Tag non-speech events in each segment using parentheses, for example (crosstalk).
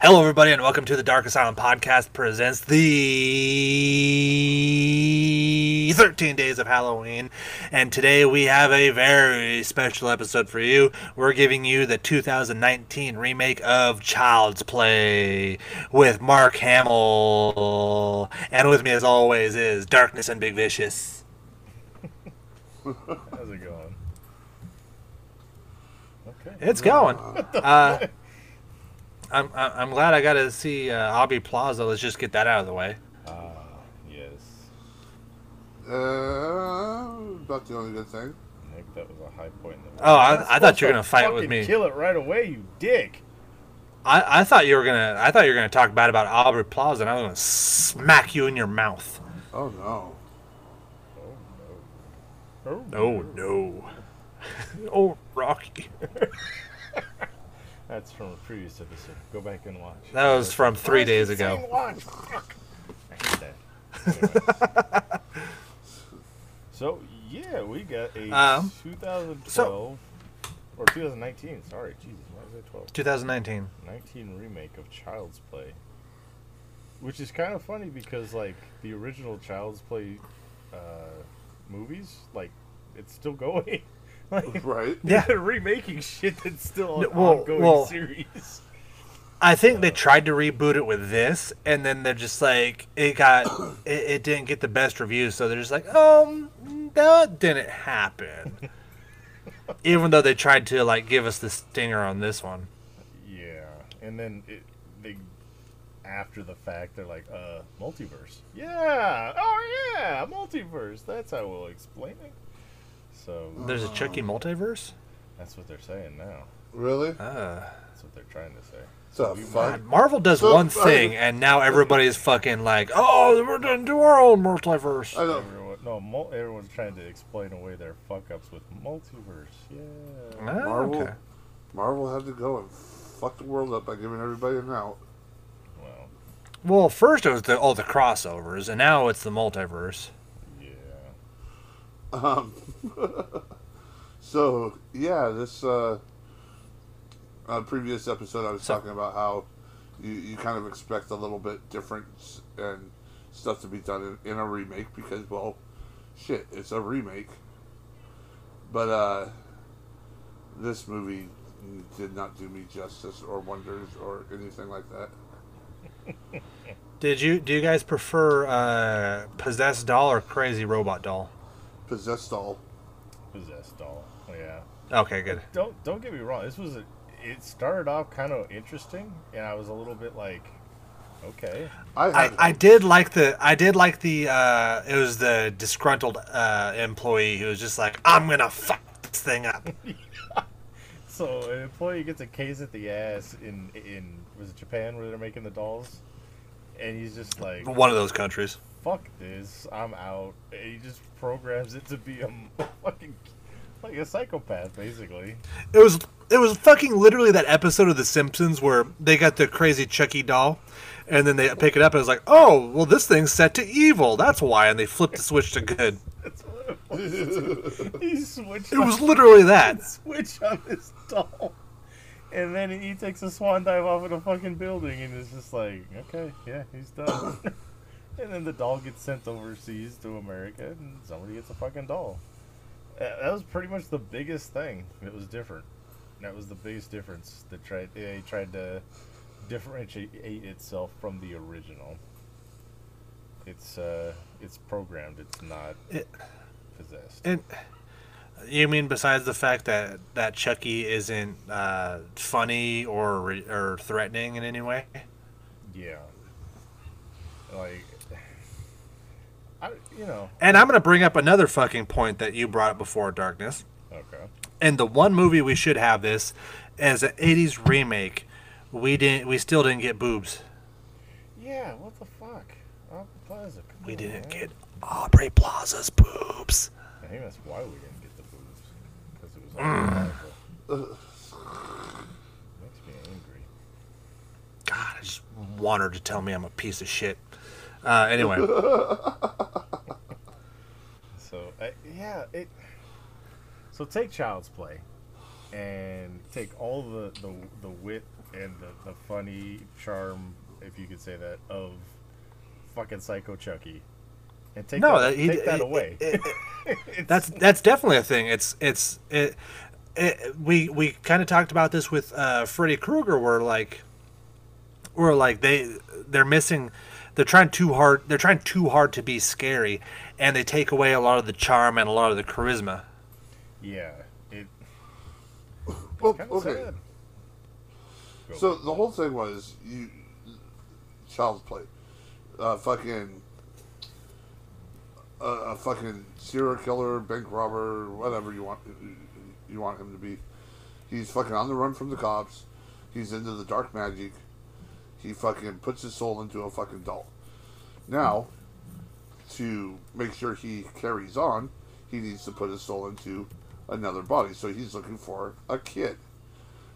Hello, everybody, and welcome to the Dark Asylum podcast presents the 13 Days of Halloween. And today we have a very special episode for you. We're giving you the 2019 remake of Child's Play with Mark Hamill. And with me, as always, is Darkness and Big Vicious. How's it going? Okay. It's going. Uh, I'm, I'm I'm glad I got to see uh, Aubrey Plaza. Let's just get that out of the way. Ah, yes. Uh, about the only good thing. Nick, that was a high point in the Oh, I, I thought you were gonna fight with Fucking me. Kill it right away, you dick. I, I thought you were gonna. I thought you were gonna talk bad about Aubrey Plaza, and I was gonna smack you in your mouth. Oh no. Oh no. Oh no. (laughs) oh Rocky. (laughs) That's from a previous episode. Go back and watch. That was from three days ago. Watch. Fuck. I hate that. Anyways. (laughs) so yeah, we got a Um, 2012 or 2019. Sorry, Jesus, why is it 12? 2019. 19 remake of Child's Play. Which is kind of funny because like the original Child's Play uh, movies, like it's still (laughs) going. Like (laughs) Right. Yeah. (laughs) they're remaking shit that's still an well- ongoing well- series. I think they tried to reboot it with this, and then they're just like it got. (coughs) it, it didn't get the best reviews, so they're just like, um, that didn't happen. (laughs) Even though they tried to like give us the stinger on this one. Yeah, and then it, they after the fact they're like, uh, multiverse. Yeah, oh yeah, multiverse. That's how we'll explain it. So There's a Chucky multiverse. that's what they're saying now. Really? Uh, That's what they're trying to say. It's a God, fun. Marvel does So- one thing, and now everybody's fucking like, "Oh, we're gonna do our own multiverse." I know. Everyone, no, mul- everyone's trying to explain away their fuck ups with multiverse. Yeah. Ah, Marvel. okay. Marvel had to go and fuck the world up by giving everybody an out. Well, Well, first it was the oh the crossovers, and now it's the multiverse. Um. (laughs) so yeah, this uh, uh, previous episode I was So- talking about how you, you kind of expect a little bit different and stuff to be done in, in a remake because well, shit, it's a remake. But uh, this movie did not do me justice or wonders or anything like that. (laughs) Did you do you guys prefer uh, possessed doll or crazy robot doll? Possessed doll. Possessed doll. Yeah. Okay, good. Don't don't get me wrong. This was a. It started off kind of interesting, and I was a little bit like, okay. I I, I did like the I did like the uh, it was the disgruntled uh, employee who was just like I'm gonna fuck this thing up. (laughs) So an employee gets a case at the ass in in was it Japan where they're making the dolls, and he's just like, One of those countries. Fuck this, I'm out. And he just programs it to be a (laughs) fucking like a psychopath, basically. It was it was fucking literally that episode of The Simpsons where they got the crazy Chucky doll, and then they pick it up and it's like, oh, well, this thing's set to evil. That's why, and they flip the switch to good. (laughs) It was. (laughs) he switched. It was literally that. switch on this doll. And then he takes a swan dive off of the fucking building and it's just like, okay, yeah, he's done. And then the doll gets sent overseas to America and somebody gets a fucking doll. Uh, That was pretty much the biggest thing. It was different. That was the biggest difference. That tried they tried to differentiate itself from the original. It's uh, it's programmed. It's not It- possessed. And you mean besides the fact that that Chucky isn't uh, funny or or threatening in any way? Yeah. Like, I, you know, And I'm gonna bring up another fucking point that you brought up before, Darkness. okay. And the one movie we should have this as an '80s remake. We didn't. We still didn't get boobs. Yeah, what the fuck? Aubrey Plaza. We on, didn't man. get Aubrey Plaza's boobs. I think that's why we didn't get the boobs. Because it was Mm. Makes me angry. God, I just want her to tell me I'm a piece of shit. Uh, anyway, (laughs) So, uh, yeah, it. So take Child's Play. and take all the the, the wit and the, the funny charm, if you could say that, of fucking Psycho Chucky, and take No, that, he- take that it- away. it- It's- (laughs) That's that's definitely a thing. It's it's it, it we we kind of talked about this with uh, Freddy Krueger, where like, where like they they're missing, they're trying too hard. They're trying too hard to be scary, and they take away a lot of the charm and a lot of the charisma. yeah, it Well, kind of okay. sad. Go. So the whole thing was you, child's play, uh, fucking, a, a fucking serial killer, bank robber, whatever you want, you want him to be. He's fucking on the run from the cops. He's into the dark magic. He fucking puts his soul into a fucking doll. Now, to make sure he carries on, he needs to put his soul into another body. So he's looking for a kid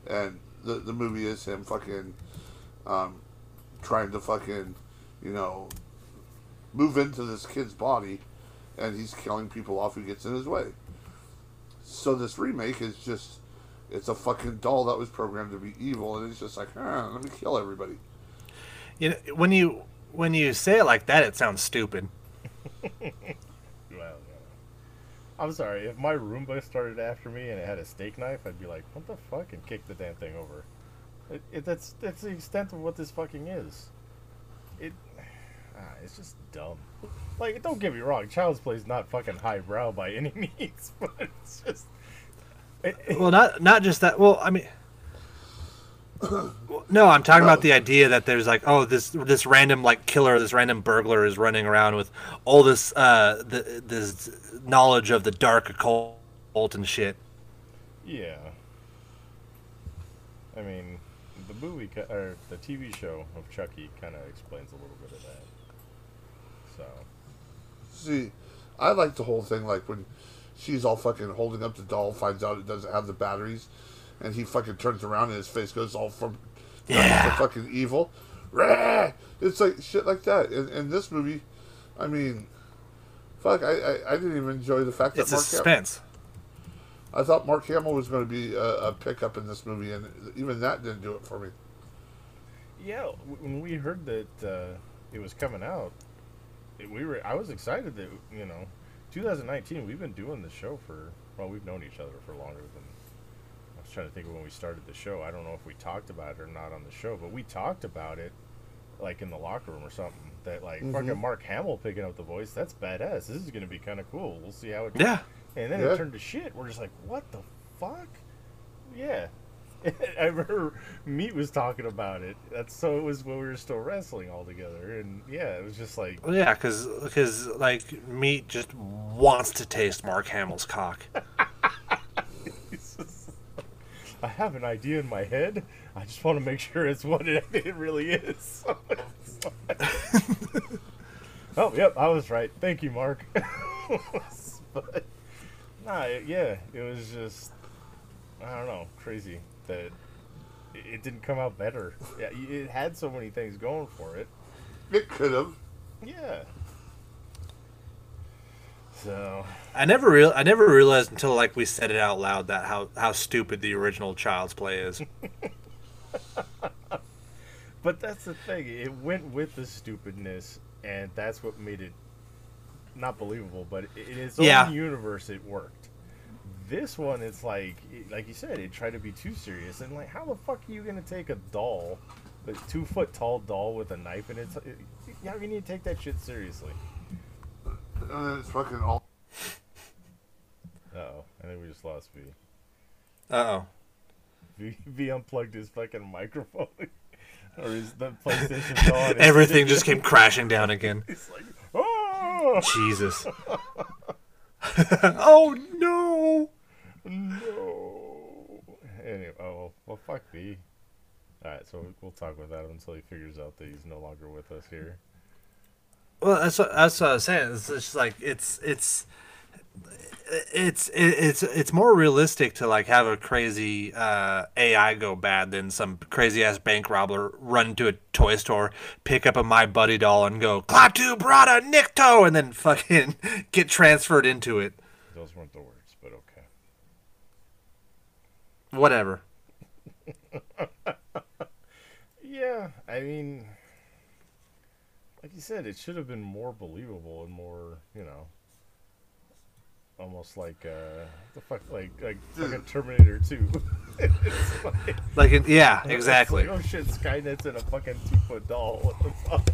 and the the movie is him fucking um, trying to fucking you know move into this kid's body, and he's killing people off who gets in his way. So this remake is just it's a fucking doll that was programmed to be evil, and it's just like, ah, let me kill everybody. You know, when you when you say it like that, it sounds stupid. (laughs) Well. I'm sorry. If my Roomba started after me and it had a steak knife, I'd be like, "What the fuck?" and kick the damn thing over. It, it, that's that's the extent of what this fucking is. It, (sighs) ah, it's just dumb. Like, don't get me wrong, Child's Play is not fucking highbrow by any (laughs) means, (laughs) but it's just. It, Well, not not just that. Well, I mean, no, I'm talking about the idea that there's like, oh, this this random like killer, this random burglar is running around with all this uh the, this knowledge of the dark occult and shit. yeah. I mean, the movie ki- or the TV show of Chucky kind of explains a little bit of that. So. See, I like the whole thing like when she's all fucking holding up the doll, finds out it doesn't have the batteries, and he fucking turns around and his face goes all from Yeah. fucking evil. Rah! It's like shit like that. In, in this movie, I mean, fuck, I, I, I didn't even enjoy the fact that It's a Mark Hamill, suspense. I thought Mark Hamill was going to be a, a pickup in this movie, and even that didn't do it for me. Yeah, when we heard that uh, it was coming out, it, we were. I was excited that you know, 2019. We've been doing the show for well, we've known each other for longer than. I was trying to think of when we started the show. I don't know if we talked about it or not on the show, but we talked about it, like in the locker room or something. That like Mhm. fucking Mark Hamill picking up the voice. That's badass. This is gonna be kind of cool. We'll see how it. Yeah. And then Yeah. it turned to shit. We're just like, what the fuck? Yeah. (laughs) I remember Meat was talking about it. That's so it was when we were still wrestling all together, and yeah, it was just like, Well, yeah, because like meat just wants to taste Mark Hamill's cock. (laughs) I have an idea in my head. I just want to make sure it's what it, (laughs) it really is. (laughs) oh, yep, I was right. Thank you, Mark. (laughs) but nah, it- yeah, it was just I don't know, crazy that it, it didn't come out better. Yeah, it had so many things going for it. It could have. Yeah. So I never real I never realized until like we said it out loud that how how stupid the original Child's Play is. (laughs) But that's the thing. It went with the stupidness, and that's what made it not believable. But in its Yeah. own universe, it worked. This one, it's like, like you said, it tried to be too serious. And like, how the fuck are you gonna take a doll, a two foot tall doll with a knife in it? it- How can you take that shit seriously? And then it's fucking all. Oh, I think we just lost V. Uh oh. V, v unplugged his fucking microphone, (laughs) or his the PlayStation (laughs) on. Everything just came (laughs) crashing down again. It's like, oh Jesus. oh no. no. Anyway, oh well, fuck V. All right, so we'll talk with Adam until he figures out that he's no longer with us here. Well, that's what that's what I was saying. It's just like it's it's it's it's it's more realistic to like have a crazy uh, AI go bad than some crazy ass bank robber run to a toy store, pick up a My Buddy doll, and go Klaatu Barada Nikto, and then fucking (laughs) get transferred into it. Those weren't the words, but okay. Whatever. (laughs) Yeah, I mean, like you said, it should have been more believable and more, you know, almost like uh, the fuck, like like fucking Terminator Two. (laughs) like, (laughs) Like, in, yeah, (laughs) exactly. like, oh shit, Skynet's in a fucking two foot doll. What the fuck?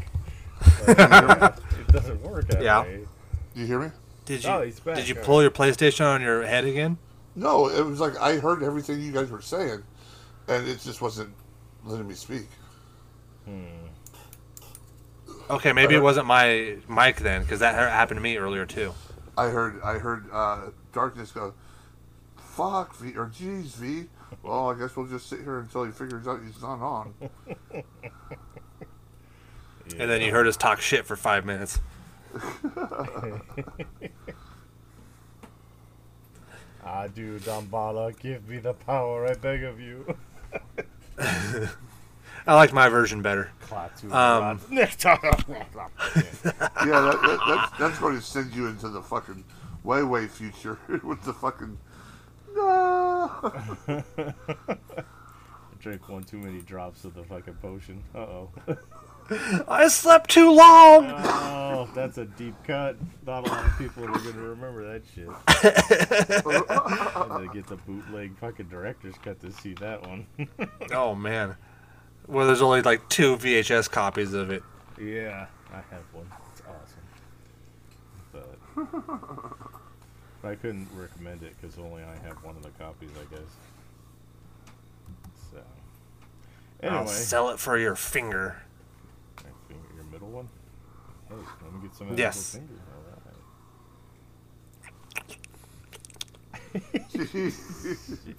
Like, it doesn't work that Yeah. way. Do you hear me? Did you Oh, he's back. did you All pull your PlayStation on your head again? No, it was like I heard everything you guys were saying, and it just wasn't letting me speak. Okay, maybe it wasn't my mic then, because that happened to me earlier too. I heard I heard uh, darkness go, "Fuck V" or "Geez V." Well, I guess we'll just sit here until he figures out he's not on. (laughs) And then you heard us talk shit for five minutes. (laughs) Adu Damballa, give me the power, I beg of you. (laughs) I liked my version better. Um, (laughs) Next time. Yeah, that, that, that's, that's going to send you into the fucking way way future (laughs) with the fucking no. (laughs) Drink one too many drops of the fucking potion. Uh oh. I slept too long. Oh, that's a deep cut. Not a lot of people are gonna remember that shit. I Had to get the bootleg fucking director's cut to see that one. Oh man. Well, there's only like two VHS copies of it. yeah, I have one. It's awesome. But (laughs) I couldn't recommend it because only I have one of the copies, I guess. So. Anyway. I'll sell it for your finger. I think your middle one. Hey, let me get some of that Yes. finger. All right.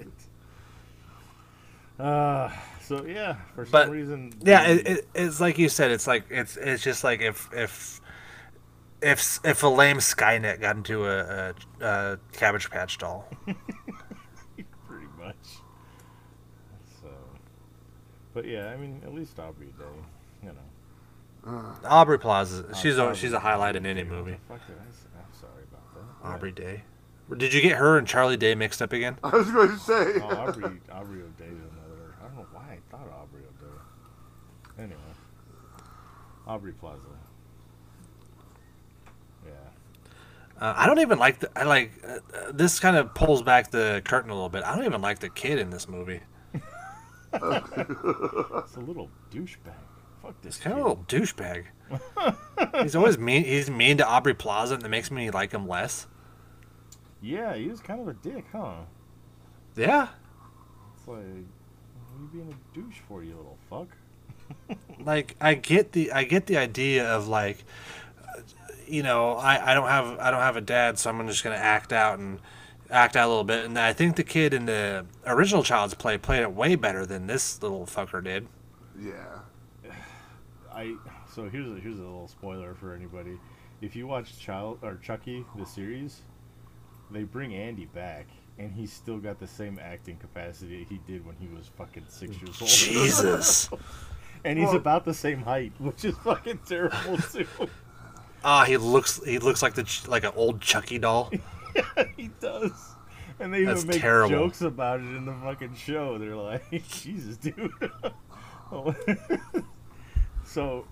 (laughs) (laughs) Uh, so yeah, for some But, reason. Yeah, it, it, it's like you said. It's like it's it's just like if if if if a lame Skynet got into a, a, a Cabbage Patch doll. (laughs) pretty much. So, but yeah, I mean, at least Aubrey Day, you know. Aubrey Plaza. She's a she's a Day, highlight in any Day, movie. fuck did I say? I'm sorry about that. Aubrey Day. Did you get her and Charlie Day mixed up again? I was going to say. Oh, Aubrey, Aubrey O'Day is another. I don't know why I thought Aubrey O'Day. Anyway, Aubrey Plaza. Yeah. Uh, I don't even like the. I like uh, uh, this. Kind of pulls back the curtain a little bit. I don't even like the kid in this movie. (laughs) (laughs) It's a little douchebag. Fuck this He's kind kid. of a little douchebag. he's always mean. He's mean to Aubrey Plaza, and that makes me like him less. Yeah, he was kind of a dick, huh? Yeah, It's like, what are you being a douche for, you little fuck? (laughs) like I get the I get the idea of like, uh, you know, I, I don't have I don't have a dad, so I'm just gonna act out and act out a little bit. And I think the kid in the original Child's Play played it way better than this little fucker did. Yeah. (sighs) I so here's a, here's a little spoiler for anybody. If you watch Child or Chucky the series, they bring Andy back, and he's still got the same acting capacity he did when he was fucking six years old. Jesus. (laughs) and he's Well- about the same height, which is fucking terrible (laughs) too. Ah, he looks he looks like the like an old Chucky doll. (laughs) yeah, he does. And they even That's make terrible. jokes about it in the fucking show. They're like, Jesus, dude. Oh. so,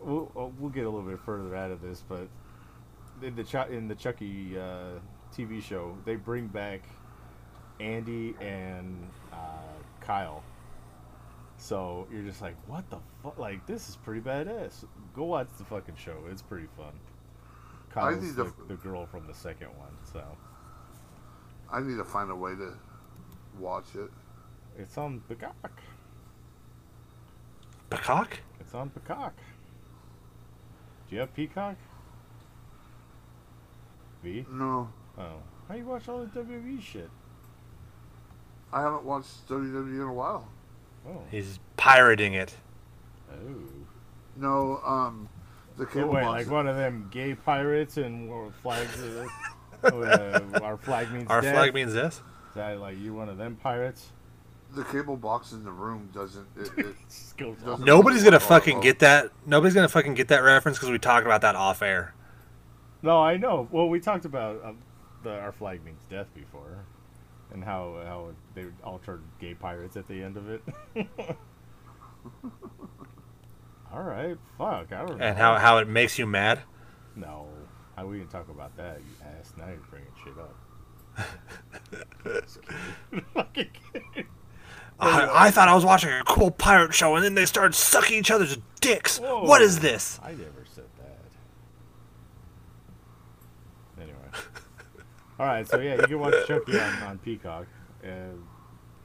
we'll, uh, we'll get a little bit further out of this, but in the Ch- in the Chucky uh, TV show, they bring back Andy and uh, Kyle. So you're just like, what the fuck? Like, this is pretty badass. Go watch the fucking show. It's pretty fun. Kyle's need the, to- the girl from the second one, so I need to find a way to watch it. it's on Peacock. Peacock? It's on Peacock. Do you have Peacock? V? No, Oh. How you watch all the WWE shit? I haven't watched WWE in a while. Oh. He's pirating it. Oh. No, um, the So cable wait, box. like one of them gay pirates and what flags are uh, (laughs) our flag means Our death? flag means this. Is that like you one of them pirates? the cable box in the room doesn't. It, it (laughs) Doesn't- Nobody's gonna Oh, fucking oh. get that. Nobody's gonna fucking get that reference because we talked about that off air. No, I know. Well, we talked about um, the our flag means death before. and how how they all turned gay pirates at the end of it. (laughs) all right, fuck. I don't know. And how, how it makes you mad? No, how we can talk about that? You ass. Now you're bringing shit up. (laughs) Fucking. I, I thought I was watching a cool pirate show, and then they started sucking each other's dicks. What is this? I never said that. Anyway. All right, so yeah, you can watch Chucky on, on Peacock. Uh,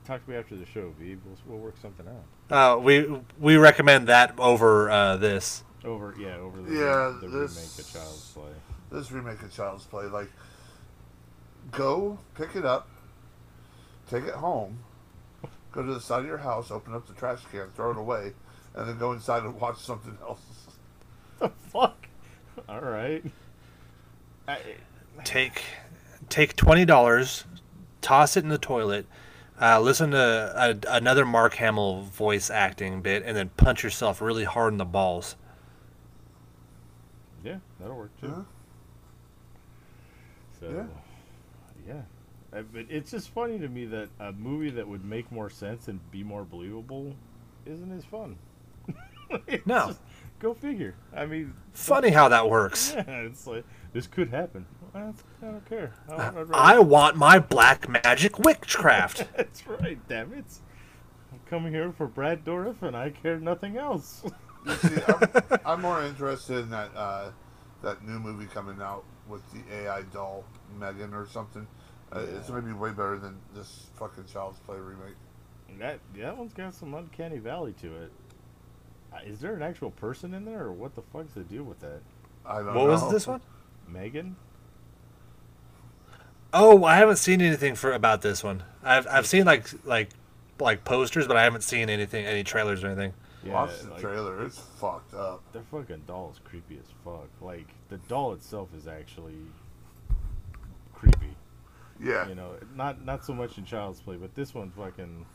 talk to me after the show, V. We'll, we'll work something out. Uh, we we recommend that over uh, this. Over, yeah, over the, Yeah, the this- remake of Child's Play. This remake of Child's Play, like, go pick it up, take it home, go to the side of your house, open up the trash can, throw it away, and then go inside and watch something else. The (laughs) fuck? All right. I, Take take twenty dollars, toss it in the toilet, uh, listen to a, another Mark Hamill voice acting bit, and then punch yourself really hard in the balls. yeah, that'll work too. Huh? So, Yeah. yeah. Uh, But it's just funny to me that a movie that would make more sense and be more believable isn't as fun. (laughs) No. just- go figure. I mean, Funny how that works. (laughs) yeah, it's like this could happen. I don't care. I, don't, I'd I want my black magic witchcraft. (laughs) That's right. Damn it! I'm coming here for Brad Dourif, and I care nothing else. (laughs) You see, I'm, I'm more interested in that uh, that new movie coming out with the AI doll Megan or something. Uh, It's Yeah. gonna be way better than this fucking Child's Play remake. that that one's got some uncanny valley to it. Is there an actual person in there, or what the fuck's the deal with that? I don't What know. was this one? Megan? Oh, I haven't seen anything for about this one. I've I've seen like like like posters, but I haven't seen anything, any trailers or anything. Watch the like, trailer. It's fucked up. Their fucking doll is creepy as fuck. Like the doll itself is actually creepy. Yeah. You know, not not so much in Child's Play, but this one fucking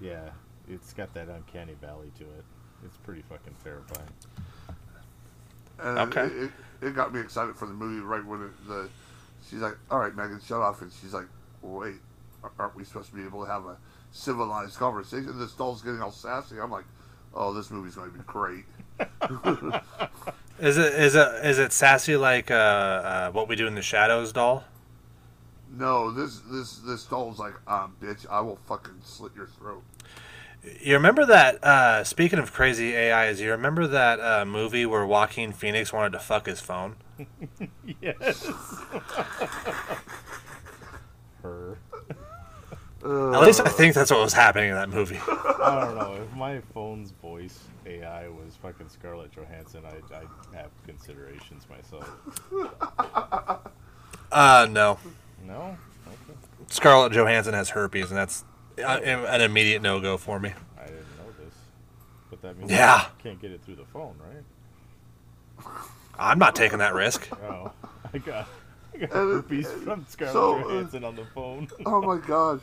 yeah, it's got that uncanny valley to it. It's pretty fucking terrifying. And Okay. It, it, it got me excited for the movie right when it, the she's like, "All right, Megan, shut off," and she's like, "Wait, aren't we supposed to be able to have a civilized conversation?" This doll's getting all sassy. I'm like, "Oh, this movie's going to be great." (laughs) Is it is it is it sassy like uh, uh, what we do in the shadows doll? No, this this this doll's like, um, bitch, I will fucking slit your throat. You remember that? Uh, speaking of crazy AIs, you remember that uh, movie where Joaquin Phoenix wanted to fuck his phone? (laughs) Yes. Her. At least I think that's what was happening in that movie. (laughs) I don't know. If my phone's voice AI was fucking Scarlett Johansson, I'd, I'd have considerations myself. Uh, no. No? Okay. Scarlett Johansson has herpes, and that's uh, an immediate no go for me. I didn't know this. But that means Yeah. you can't get it through the phone, right? I'm not taking that risk. (laughs) Oh. I got, I got herpes from Scarlett so, uh, Johansson on the phone. (laughs) oh my god,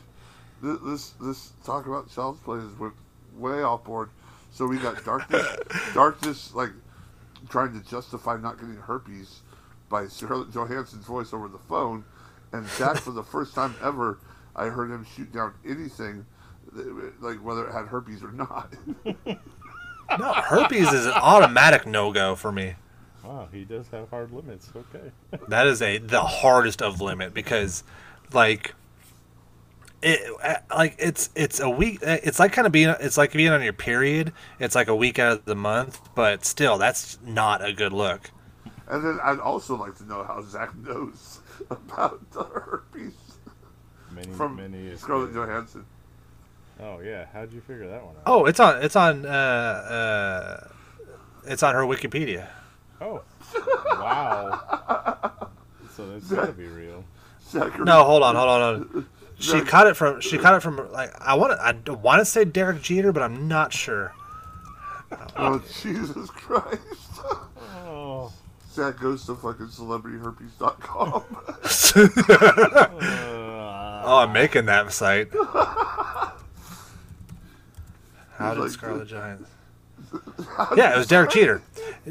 this this, this talk about child's play is went way off board. So we got darkness, (laughs) darkness like trying to justify not getting herpes by Scarlett Johansson's voice over the phone, and Zach for the first time ever, I heard him shoot down anything, that- like whether it had herpes or not. (laughs) No, herpes is an automatic no go for me. Wow, he does have hard limits. Okay. (laughs) That is a the hardest of limit because, like, it uh, like it's it's a week. It's like kind of being it's like being on your period. It's like a week out of the month, but still, that's not a good look. and then I'd also like to know how Zach knows (laughs) about the herpes Many, from many. is Scarlett good. Johansson. Oh, yeah. How'd you figure that one out? Oh, it's on it's on uh, uh, it's on her Wikipedia. Oh. Wow. so that's gotta be real. Zachary, No, hold on, hold on, hold on. She caught it from she caught it from like I want to I want to say Derek Jeter, but I'm not sure. Oh Jesus Christ! Oh. Zach goes to fucking celebrityherpes.com. (laughs) Uh, Oh, I'm making that site. (laughs) How He's did like- Scarlett Johansson? Yeah, it was Derek Jeter.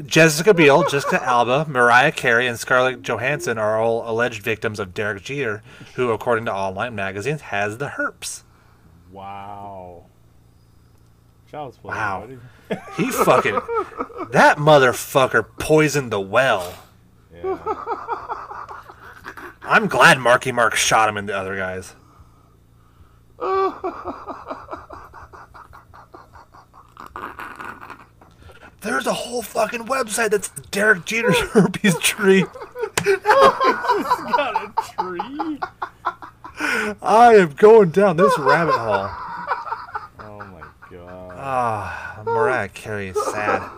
Jessica Biel, Jessica Alba, Mariah Carey, and Scarlett Johansson are all alleged victims of Derek Jeter, who, according to online magazines, has the herpes. Wow. Child's play. Wow. buddy. (laughs) He fucking that motherfucker poisoned the well. Yeah. I'm glad Marky Mark shot him and the other guys. There's a whole fucking website that's Derek Jeter's (laughs) herpes tree. (laughs) Got a tree. I am going down this rabbit hole. Oh my god. Ah, Mariah Carey is sad.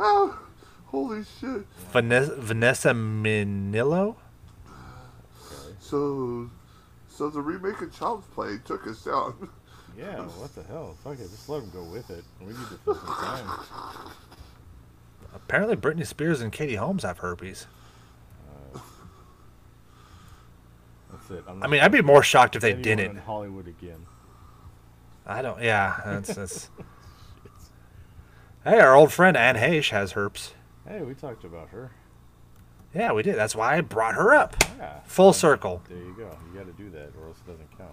Oh, (laughs) holy shit. Vanessa, Vanessa Minnillo? So, so the remake of Child's Play took us down. (laughs) Yeah, (laughs) what the hell? Fuck it, just let them go with it. We need to fill some time. Apparently, Britney Spears and Katie Holmes have herpes. Uh, that's it. I'm I not mean, I'd be more shocked if they anyone didn't. in Hollywood again. I don't. Yeah, that's, that's. (laughs) Hey, our old friend Anne Heche has herpes. Hey, we talked about her. Yeah, we did. That's why I brought her up. Yeah. Full circle. There you go. You got to do that, or else it doesn't count.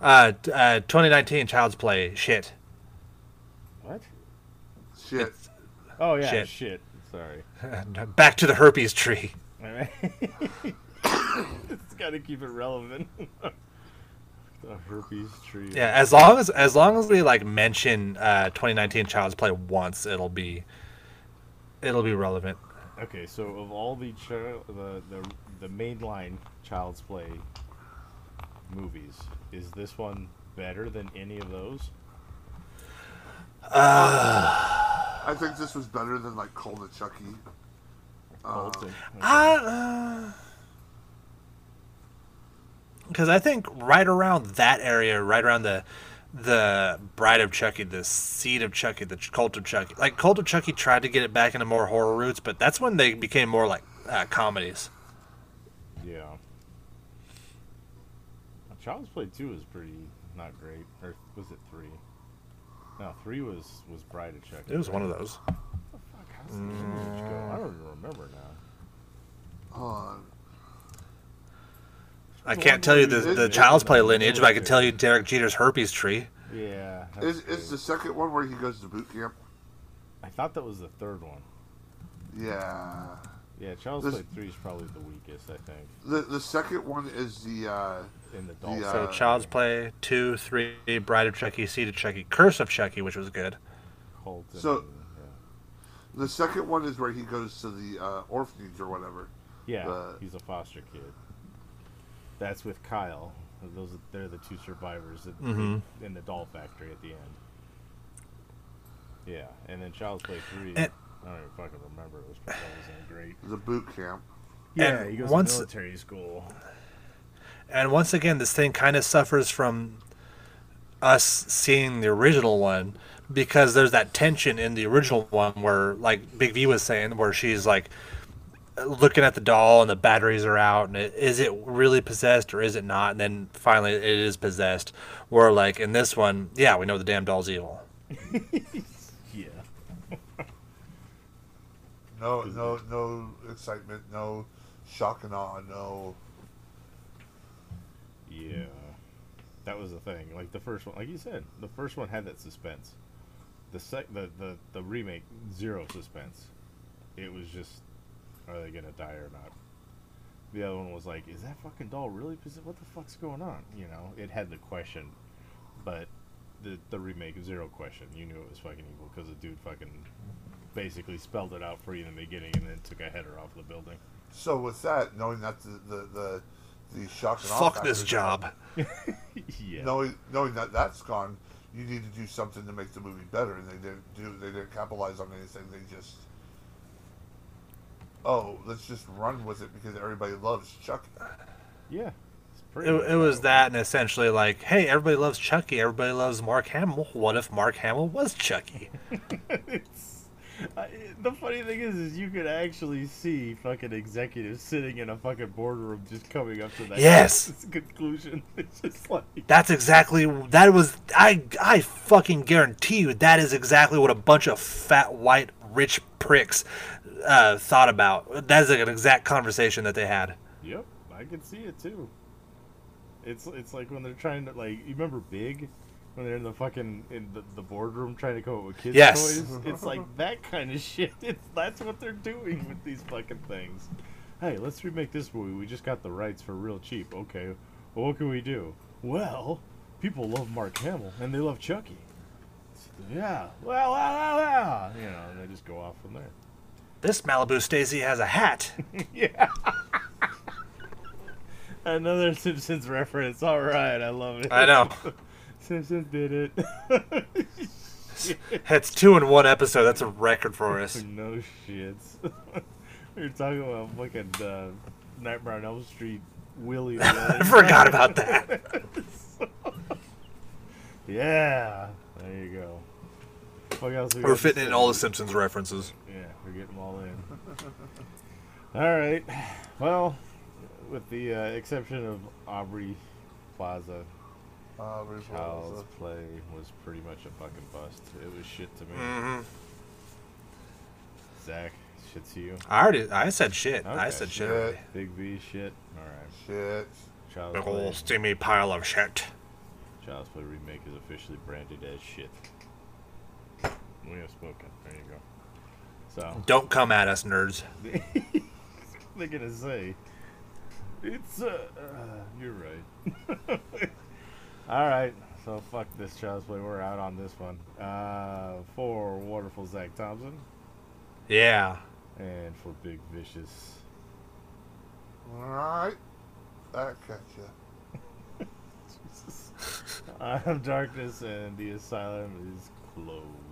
Uh, t- uh 2019 Child's Play. Shit. What? Shit. Oh yeah, Shit. shit. Sorry. (laughs) Back to the herpes tree. (laughs) it's got to keep it relevant. (laughs) the herpes tree. Yeah, as long as as long as we like mention uh 2019 Child's Play once, it'll be it'll be relevant. Okay, so of all the chi- the the the mainline Child's Play movies, is this one better than any of those? I think this was better than like Cold and Chucky. Uh, Colton. Uh, because I think right around that area, right around the the Bride of Chucky, the Seed of Chucky, the Cult of Chucky, like Cult of Chucky tried to get it back into more horror roots, but that's when they became more like uh, comedies. Yeah. Child's Play two was pretty not great, or was it three? No, three was was Bride of Chucky. It was one of right? those. Fuck, how's the image go? I don't even remember now. hold on. I can't tell you the, the it- Child's Play lineage, but I can tell you Derek Jeter's herpes tree. Yeah. Is, that's is the second one where he goes to boot camp? I thought that was the third one. Yeah. Yeah, Child's This- Play three is probably the weakest, I think. The the second one is the uh, In the adult. Yeah. So Uh, Child's Play two, three, Bride of Chucky, Seed of Chucky, Curse of Chucky, which was good. Cult and- So- yeah. the second one is where he goes to the uh, orphanage or whatever. Yeah, The- he's a foster kid. That's with Kyle. Those they're the two survivors at, Mhm. in the doll factory at the end. Yeah, and then Child's Play three. And- I don't even fucking remember. It was that wasn't great. The boot camp. Yeah, And he goes once- to military school. And once again, this thing kind of suffers from us seeing the original one because there's that tension in the original one where, like Big V was saying, where she's like looking at the doll and the batteries are out, and it, is it really possessed or is it not? And then finally, it is possessed. Where like in this one, yeah, we know the damn doll's evil. (laughs) Yeah. No, no, no excitement. No shock and awe. No. Yeah. That was the thing. Like the first one, like you said, the first one had that suspense. The sec, the, the the remake, zero suspense. It was just, are they gonna die or not? The other one was like, is that fucking doll really possessed? What the fuck's going on? You know, it had the question, but the the remake, zero question. You knew it was fucking evil because the dude fucking basically spelled it out for you in the beginning and then took a header off the building. So with that, knowing that the the the, the shock and Fuck this job. gone, (laughs) yeah. Knowing knowing that that's gone, you need to do something to make the movie better, and they didn't do. They didn't capitalize on anything. They just. Oh, let's just run with it because everybody loves Chucky. Yeah. It, it was that, and essentially like, hey, everybody loves Chucky. Everybody loves Mark Hamill. What if Mark Hamill was Chucky? (laughs) it's I, the funny thing is, is you could actually see fucking executives sitting in a fucking boardroom just coming up to that Yes. (laughs) conclusion. It's just like That's exactly that was I I fucking guarantee you that is exactly what a bunch of fat white rich pricks uh, thought about. That is an exact conversation that they had. Yep, I can see it too. It's it's like when they're trying to like you remember Big when they're in the fucking in the, the boardroom trying to come up with kids Yes. toys. It's like (laughs) that kind of shit. (laughs) It's that's what they're doing with these fucking things. Hey, let's remake this movie. We just got the rights for real cheap. Okay, well what can we do? Well, people love Mark Hamill and they love Chucky. Yeah, well, well, well, well. you know, they just go off from there. This Malibu Stacy has a hat. (laughs) Yeah. Another Simpsons reference. All right, I love it. I know. (laughs) Simpsons did it. (laughs) It's two in one episode. That's a record for us. no shits. we were talking about fucking uh, Nightmare on Elm Street. Willie. I forgot about that. yeah, there you go. What else we We're got fitting in all the Simpsons references. Yeah, we're getting them all in. (laughs) all right. Well, with the uh, exception of Aubrey Plaza, Uh, Child's Play was pretty much a fucking bust. It was shit to me. hmm Zach, shit to you. I already I said shit. I said shit. Shit. Big V shit. All right. Shit. Child's Big Play. old steamy pile of shit. Child's Play remake is officially branded as shit. We have spoken. There you go. So. Don't come at us, nerds. (laughs) they're gonna say it's uh, uh you're right (laughs) all right so fuck this child's play we're out on this one uh for wonderful zach thompson Yeah. and for big vicious Alright. That catch (laughs) ya. i'm darkness and the asylum is closed